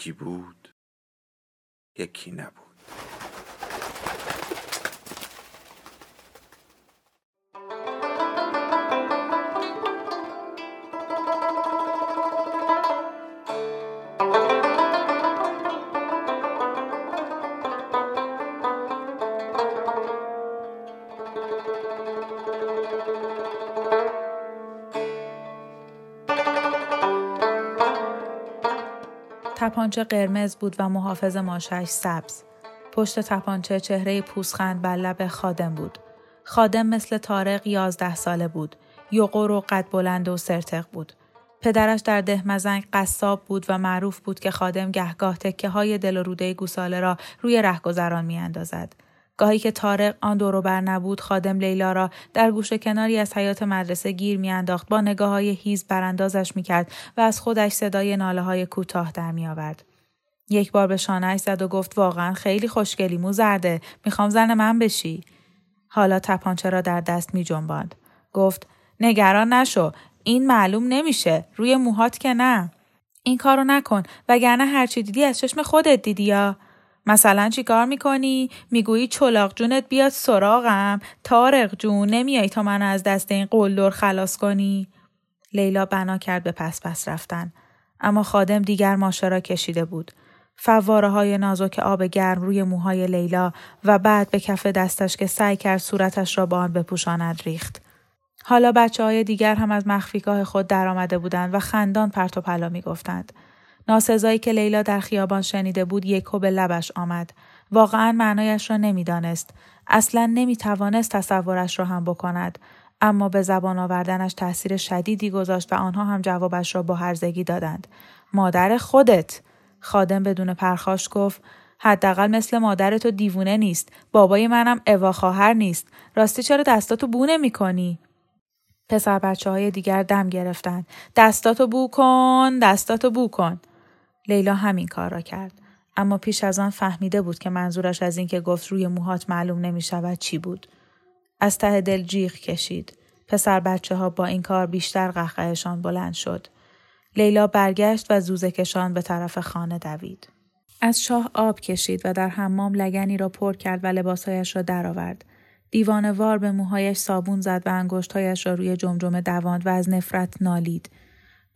یکی بود یکی نبود. تپانچه قرمز بود و محافظ ماشش سبز. پشت تپانچه چهره پوسخند بر لب خادم بود. خادم مثل تارق یازده ساله بود. یقور و قد بلند و سرتق بود. پدرش در ده مزنگ قصاب بود و معروف بود که خادم گهگاه تکه های دل و روده گوساله را روی رهگذران می اندازد. گاهی که تارق آن بر نبود خادم لیلا را در گوشه کناری از حیات مدرسه گیر میانداخت با نگاه های هیز براندازش می‌کرد و از خودش صدای ناله های کوتاه در میآورد. یک بار به شانهش زد و گفت واقعا خیلی خوشگلی مو زرده می‌خوام زن من بشی. حالا تپانچه را در دست می جنباند. گفت نگران نشو این معلوم نمیشه روی موهات که نه. این کارو نکن وگرنه هرچی دیدی از چشم خودت دیدی یا؟ مثلا چی کار می‌کنی؟ می‌گویی چلاق جونت بیاد سراغم تارق جون نمیای تا من از دست این قلدر خلاص کنی؟ لیلا بنا کرد به پس پس رفتن. اما خادم دیگر ماشه را کشیده بود. فواره های نازک آب گرم روی موهای لیلا و بعد به کف دستش که سعی کرد صورتش را با آن بپوشاند ریخت. حالا بچه های دیگر هم از مخفیگاه خود درآمده بودند و خندان پرت و پلا می گفتند. ناسزایی که لیلا در خیابان شنیده بود یکو به لبش آمد. واقعا معنایش را نمی‌دانست. اصلا نمی توانست تصورش را هم بکند. اما به زبان آوردنش تاثیر شدیدی گذاشت و آنها هم جوابش را با هرزگی دادند. مادر خودت خادم بدون پرخاش گفت حداقل مثل مادر تو دیوونه نیست بابای منم اوا خواهر نیست راستی چرا دستاتو بو نمی کنی؟ پسر بچه های دیگر دم گرفتند دستاتو بو کن دستاتو بو کن لیلا همین کار را کرد. اما پیش از آن فهمیده بود که منظورش از اینکه گفت روی موهات معلوم نمی شود چی بود. از ته دل جیغ کشید. پسر بچه ها با این کار بیشتر قهقهشان بلند شد. لیلا برگشت و زوزه کشان به طرف خانه دوید. از شاه آب کشید و در حمام لگنی را پر کرد و لباسهایش را درآورد. وار به موهایش صابون زد و انگشتهایش را روی جمجمه دواند و از نفرت نالید.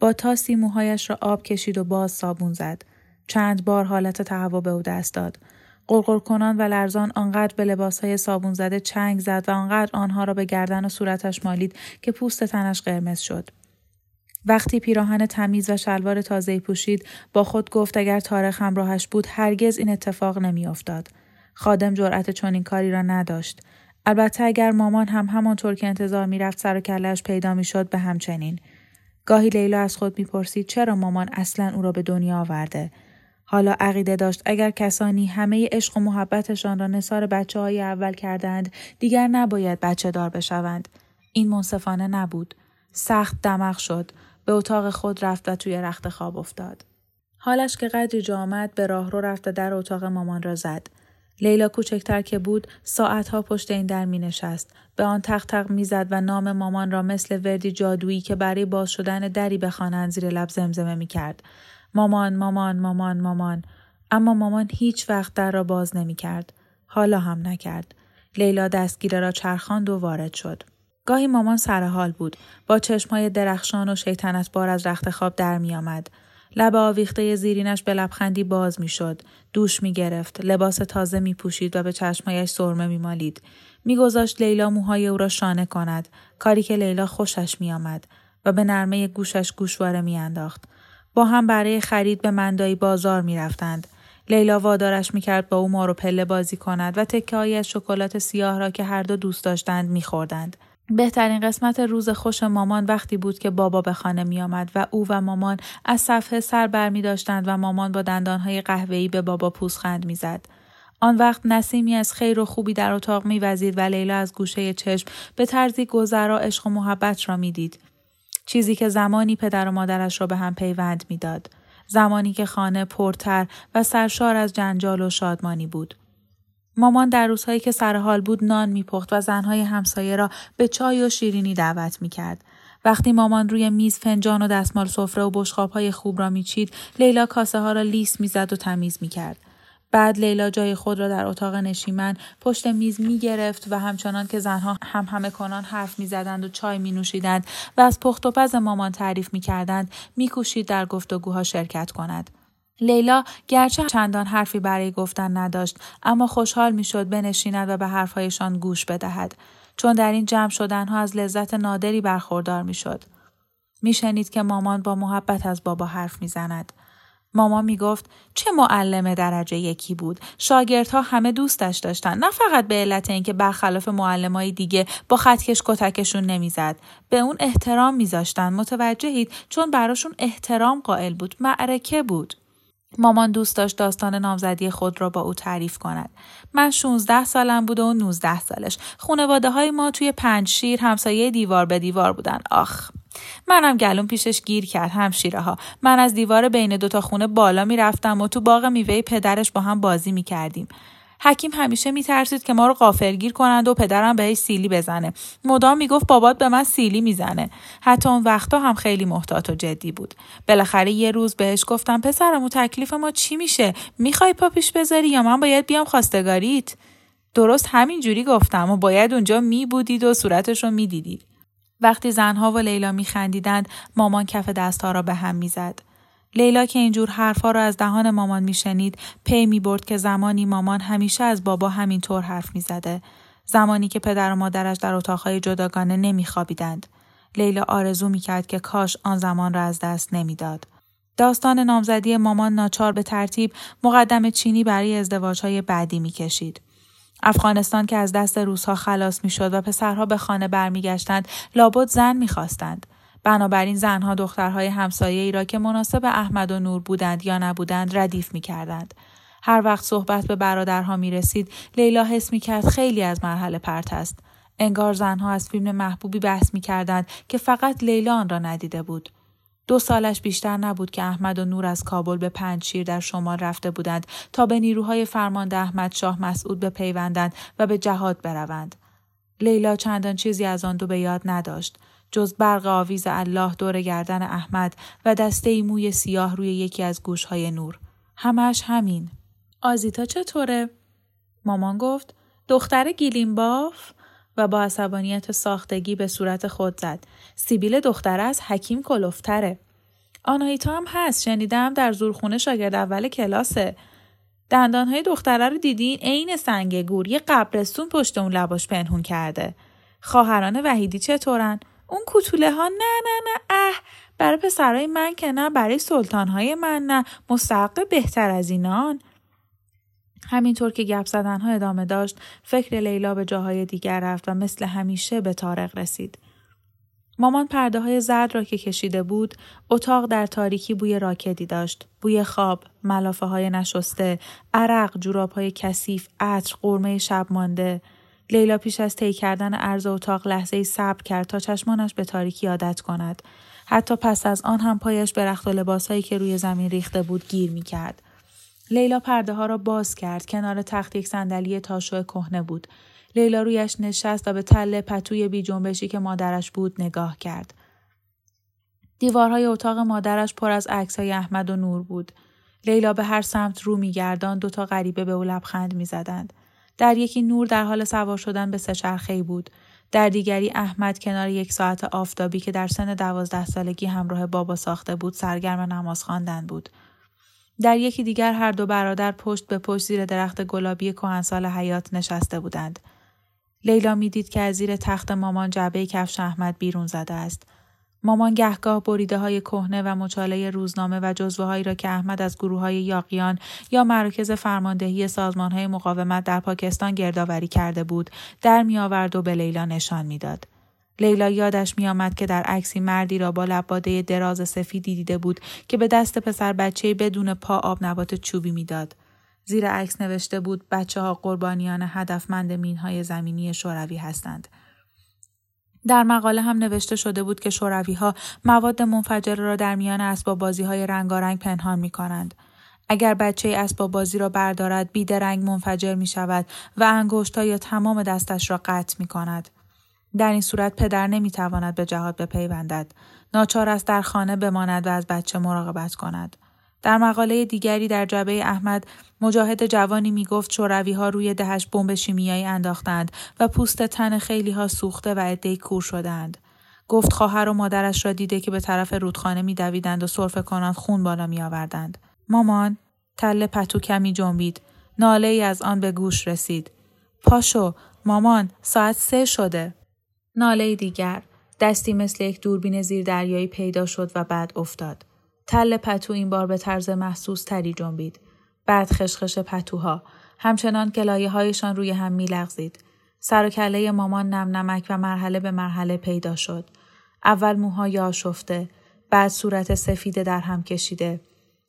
با تاسی موهایش را آب کشید و باز صابون زد. چند بار حالت تهوع به او دست داد. قرقر کنان و لرزان آنقدر به لباسهای صابون زده چنگ زد و آنقدر آنها را به گردن و صورتش مالید که پوست تنش قرمز شد. وقتی پیراهن تمیز و شلوار تازه پوشید با خود گفت اگر تاریخ همراهش بود هرگز این اتفاق نمیافتاد. خادم جرأت چنین کاری را نداشت. البته اگر مامان هم همانطور که انتظار می‌رفت سر و کلش پیدا می‌شد به همچنین. گاهی لیلا از خود می‌پرسید چرا مامان اصلا او را به دنیا آورده؟ حالا عقیده داشت اگر کسانی همه عشق و محبتشان را نصار بچه های اول کردند دیگر نباید بچه دار بشوند. این منصفانه نبود. سخت دماغ شد. به اتاق خود رفت و توی رخت خواب افتاد. حالش که قدری جا آمد به راه رو رفت و در اتاق مامان را زد. لیلا کوچکتر که بود ساعتها پشت این در می نشست. به آن تق تق می زد و نام مامان را مثل وردی جادویی که برای باز شدن دری بخوانند زیر لب زمزمه می کرد. مامان مامان مامان مامان اما مامان هیچ وقت در را باز نمی کرد. حالا هم نکرد. لیلا دستگیره را چرخاند و وارد شد. گاهی مامان سرحال بود. با چشمهای درخشان و شیطنت بار از رخت خواب در می آمد. لب آویخته زیرینش به لبخندی باز می‌شد دوش می گرفت لباس تازه می پوشید و به چشمایش سرمه می مالید میگذاشت لیلا موهای او را شانه کند کاری که لیلا خوشش می آمد و به نرمه گوشش گوشواره می انداخت. با هم برای خرید به مندایی بازار می رفتند. لیلا وادارش می کرد با او مارو پله بازی کند و تکه های از شکلات سیاه را که هر دو دوست داشتند می خوردند. بهترین قسمت روز خوش مامان وقتی بود که بابا به خانه می آمد و او و مامان از صفحه سر بر می داشتند و مامان با دندانهای قهوه‌ای به بابا پوزخند می‌زد. آن وقت نسیمی از خیر و خوبی در اتاق میوزید و لیلا از گوشه چشم به طرزی گذرا عشق و محبت را می‌دید. چیزی که زمانی پدر و مادرش را به هم پیوند می‌داد. زمانی که خانه پرتر و سرشار از جنجال و شادمانی بود. مامان در روزهایی که سر حال بود نان میپخت و زنهای همسایه را به چای و شیرینی دعوت می‌کرد وقتی مامان روی میز فنجان و دستمال سفره و بشقابهای خوب را میچید لیلا کاسه ها را لیس می‌زد و تمیز می‌کرد بعد لیلا جای خود را در اتاق نشیمن پشت میز می گرفت و همچنان که زنها هم همه کنان حرف می زدند و چای می نوشیدند و از پخت و پز مامان تعریف می کردند می کوشید در گفتگوها شرکت کند. لیلا گرچه چندان حرفی برای گفتن نداشت اما خوشحال می شد بنشیند و به حرفهایشان گوش بدهد. چون در این جمع شدنها از لذت نادری برخوردار می شد. می شنید که مامان با محبت از بابا حرف می زند. ماما می‌گفت چه معلم درجه یکی بود. شاگردها همه دوستش داشتن. نه فقط به علت اینکه برخلاف معلمای دیگه با خطکش کتکشون نمی‌زد. به اون احترام میذاشتن. متوجهید؟ چون براشون احترام قائل بود. معرکه بود. مامان دوست داشت داستان نامزدی خود را با او تعریف کند. من 16 سالم بود و 19 سالش. خانواده های ما توی پنج شیر همسایه دیوار به دیوار بودن. آخ منم گلوم پیشش گیر کرد همشیره ها من از دیوار بین دوتا خونه بالا می‌رفتم و تو باغ میوه پدرش با هم بازی می‌کردیم حکیم همیشه میترسید که ما رو غافلگیر کنند و پدرم بهش سیلی بزنه. مدام می‌گفت بابات به من سیلی می‌زنه. حتی اون وقتا هم خیلی محتاط و جدی بود. بالاخره یه روز بهش گفتم پسرمو تکلیف ما چی میشه؟ می‌خوای پا پیش بذاری یا من باید بیام خواستگاریت؟ درست همین جوری گفتم و باید اونجا می بودید و صورتش رو می‌دیدید وقتی زنها و لیلا میخندیدند مامان کف دستها را به هم می‌زد لیلا که اینجور حرفها را از دهان مامان میشنید پی می‌برد که زمانی مامان همیشه از بابا همینطور حرف می‌زده. زمانی که پدر و مادرش در اتاقهای جداگانه نمیخوابیدند. لیلا آرزو می‌کرد که کاش آن زمان را از دست نمی‌داد. داستان نامزدی مامان ناچار به ترتیب مقدم چینی برای ازدواجهای بعدی می‌کشید. افغانستان که از دست روسها خلاص می‌شد و پسرها به خانه برمیگشتند لابد زن می‌خواستند. بنابراین زنها دخترهای همسایه ای را که مناسب احمد و نور بودند یا نبودند ردیف می‌کردند هر وقت صحبت به برادرها می رسید لیلا حس می کرد خیلی از مرحله پرت است. انگار زنها از فیلم محبوبی بحث می کردند که فقط لیلا آن را ندیده بود. دو سالش بیشتر نبود که احمد و نور از کابل به پنج شیر در شمال رفته بودند تا به نیروهای فرمانده احمد شاه مسعود بپیوندند و به جهاد بروند. لیلا چندان چیزی از آن دو به یاد نداشت. جز برق آویز الله دور گردن احمد و دسته موی سیاه روی یکی از گوشهای نور. همش همین. آزیتا چطوره؟ مامان گفت دختر گیلیم و با عصبانیت ساختگی به صورت خود زد. سیبیل دختر از حکیم کلوفتره. آنایتا هم هست شنیدم در زورخونه شاگرد اول کلاسه. دندانهای دختره رو دیدین عین سنگ گور یه قبرستون پشت اون لباش پنهون کرده. خواهران وحیدی چطورن؟ اون کوتوله ها نه نه نه اه برای پسرای من که نه برای سلطانهای من نه مستحق بهتر از اینان. همینطور که گپ زدنها ادامه داشت فکر لیلا به جاهای دیگر رفت و مثل همیشه به تارق رسید. مامان پرده های زرد را که کشیده بود اتاق در تاریکی بوی راکدی داشت. بوی خواب ملافه های نشسته عرق جوراب های کثیف عطر قرمه شب مانده. لیلا پیش از طی کردن عرض اتاق لحظه ای صبر کرد تا چشمانش به تاریکی عادت کند حتی پس از آن هم پایش به رخت و لباسهایی که روی زمین ریخته بود گیر می کرد. لیلا پرده ها را باز کرد. کنار تخت یک صندلی تاشو کهنه بود. لیلا رویش نشست و به تله پتوی بی جنبشی که مادرش بود نگاه کرد. دیوارهای اتاق مادرش پر از های احمد و نور بود. لیلا به هر سمت رو میگردان دوتا غریبه به او لبخند می‌زدند. در یکی نور در حال سوار شدن به سهچرخهای بود. در دیگری احمد کنار یک ساعت آفتابی که در سن دوازده سالگی همراه بابا ساخته بود سرگرم نماز خواندن بود. در یکی دیگر هر دو برادر پشت به پشت زیر درخت گلابی کهنسال حیات نشسته بودند. لیلا می‌دید که از زیر تخت مامان جعبه کفش احمد بیرون زده است. مامان گهگاه بریده های کهنه و مچاله روزنامه و جزوه هایی را که احمد از گروه های یاقیان یا مراکز فرماندهی سازمان های مقاومت در پاکستان گردآوری کرده بود در می آورد و به لیلا نشان می‌داد. لیلا یادش میآمد که در عکسی مردی را با لباده دراز سفیدی دیده بود که به دست پسر بچه بدون پا آب نبات چوبی می‌داد. زیر عکس نوشته بود بچه ها قربانیان هدفمند مینهای زمینی شوروی هستند. در مقاله هم نوشته شده بود که شوروی ها مواد منفجره را در میان اسباب بازی های رنگارنگ پنهان می کنند. اگر بچه اسباب بازی را بردارد بیدرنگ منفجر می شود و انگشت یا تمام دستش را قطع می کند. در این صورت پدر نمی تواند به جهاد بپیوندد. ناچار است در خانه بماند و از بچه مراقبت کند. در مقاله دیگری در جبه احمد مجاهد جوانی می گفت شوروی ها روی دهش بمب شیمیایی انداختند و پوست تن خیلی ها سوخته و عدهای کور شدند. گفت خواهر و مادرش را دیده که به طرف رودخانه می دویدند و صرف کنند خون بالا می آوردند. مامان تل پتو کمی جنبید. ناله ای از آن به گوش رسید. پاشو مامان ساعت سه شده. ناله دیگر دستی مثل یک دوربین زیر دریایی پیدا شد و بعد افتاد. تل پتو این بار به طرز محسوس تری جنبید. بعد خشخش پتوها. همچنان که لایه هایشان روی هم می لغزید. سر و کله مامان نم نمک و مرحله به مرحله پیدا شد. اول موهای آشفته. بعد صورت سفیده در هم کشیده.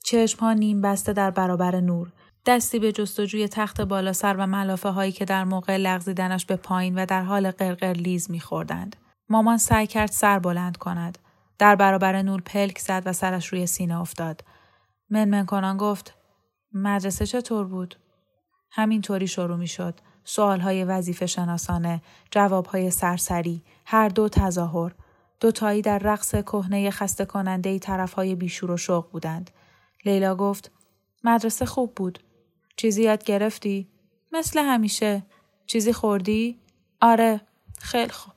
چشم ها نیم بسته در برابر نور. دستی به جستجوی تخت بالا سر و ملافه هایی که در موقع لغزیدنش به پایین و در حال قرقر لیز میخوردند. مامان سعی کرد سر بلند کند. در برابر نور پلک زد و سرش روی سینه افتاد. منمن کنان گفت مدرسه چطور بود؟ همینطوری شروع می شد. سوال های وظیفه شناسانه، جواب های سرسری، هر دو تظاهر. دوتایی در رقص کهنه خسته کننده طرف های بیشور و شوق بودند. لیلا گفت مدرسه خوب بود. چیزی یاد گرفتی؟ مثل همیشه. چیزی خوردی؟ آره. خیلی خوب.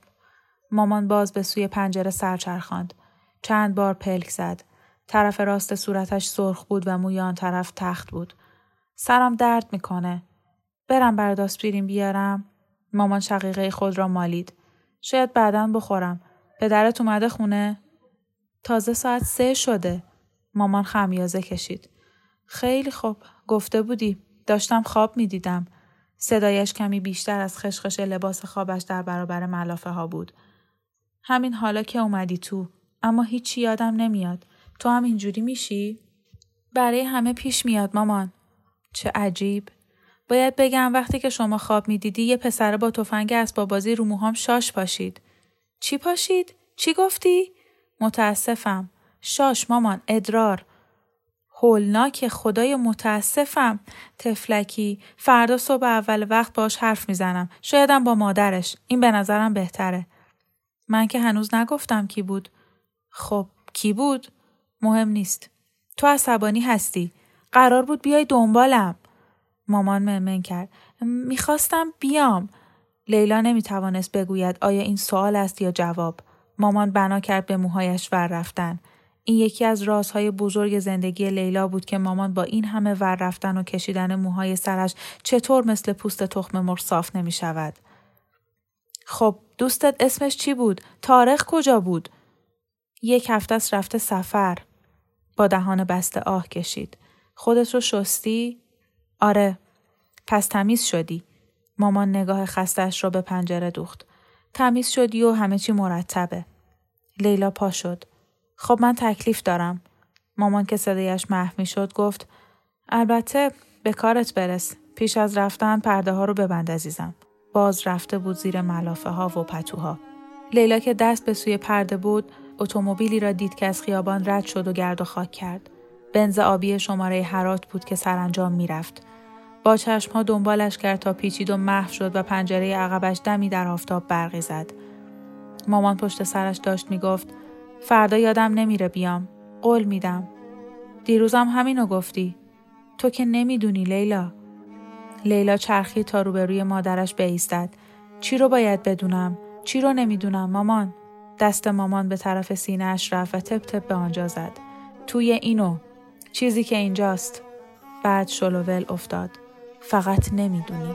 مامان باز به سوی پنجره سرچرخاند. چند بار پلک زد. طرف راست صورتش سرخ بود و موی آن طرف تخت بود. سرم درد می‌کنه. برم برات آسپرین بیارم؟ مامان شقیقه خود را مالید. شاید بعدا بخورم. پدرت اومده خونه؟ تازه ساعت سه شده. مامان خمیازه کشید. خیلی خوب. گفته بودی. داشتم خواب می‌دیدم. صدایش کمی بیشتر از خشخش لباس خوابش در برابر ملافه ها بود. همین حالا که اومدی تو. اما هیچی یادم نمیاد. تو هم اینجوری میشی؟ برای همه پیش میاد مامان. چه عجیب. باید بگم وقتی که شما خواب می‌دیدی یه پسر با تفنگ اسباب بازی رو موهام شاش پاشید. چی پاشید؟ چی گفتی؟ متاسفم. شاش مامان ادرار. هولناک خدای متاسفم تفلکی فردا صبح اول وقت باش حرف می‌زنم شایدم با مادرش این به نظرم بهتره من که هنوز نگفتم کی بود خب کی بود؟ مهم نیست. تو عصبانی هستی. قرار بود بیای دنبالم. مامان ممن کرد. می‌خواستم بیام. لیلا نمی‌توانست بگوید آیا این سوال است یا جواب. مامان بنا کرد به موهایش ور رفتن. این یکی از رازهای بزرگ زندگی لیلا بود که مامان با این همه ور رفتن و کشیدن موهای سرش چطور مثل پوست تخم مرغ صاف نمی شود. خب دوستت اسمش چی بود؟ تاریخ کجا بود؟ یک هفته است رفته سفر. با دهان بسته آه کشید. خودت رو شستی؟ آره. پس تمیز شدی. مامان نگاه خستش را به پنجره دوخت. تمیز شدی و همه چی مرتبه. لیلا پا شد. خب من تکلیف دارم. مامان که صدایش محو شد گفت البته به کارت برس. پیش از رفتن پرده ها رو ببند عزیزم. باز رفته بود زیر ملافه ها و پتوها. لیلا که دست به سوی پرده بود اتومبیلی را دید که از خیابان رد شد و گرد و خاک کرد. بنز آبی شماره هرات بود که سرانجام می‌رفت. با ها دنبالش کرد تا پیچید و محو شد و پنجره عقبش دمی در آفتاب برقی زد. مامان پشت سرش داشت می‌گفت فردا یادم نمیره بیام. قول میدم. دیروزم همینو گفتی. تو که نمی‌دونی لیلا. لیلا چرخی تا روبروی مادرش بیستد. چی رو باید بدونم؟ چی رو نمی‌دونم مامان؟ دست مامان به طرف سینهاش رفت و تپ تپ به آنجا زد. توی اینو. چیزی که اینجاست. بعد شلوول افتاد. فقط نمی‌دونی.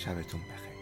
شبتون بخیر.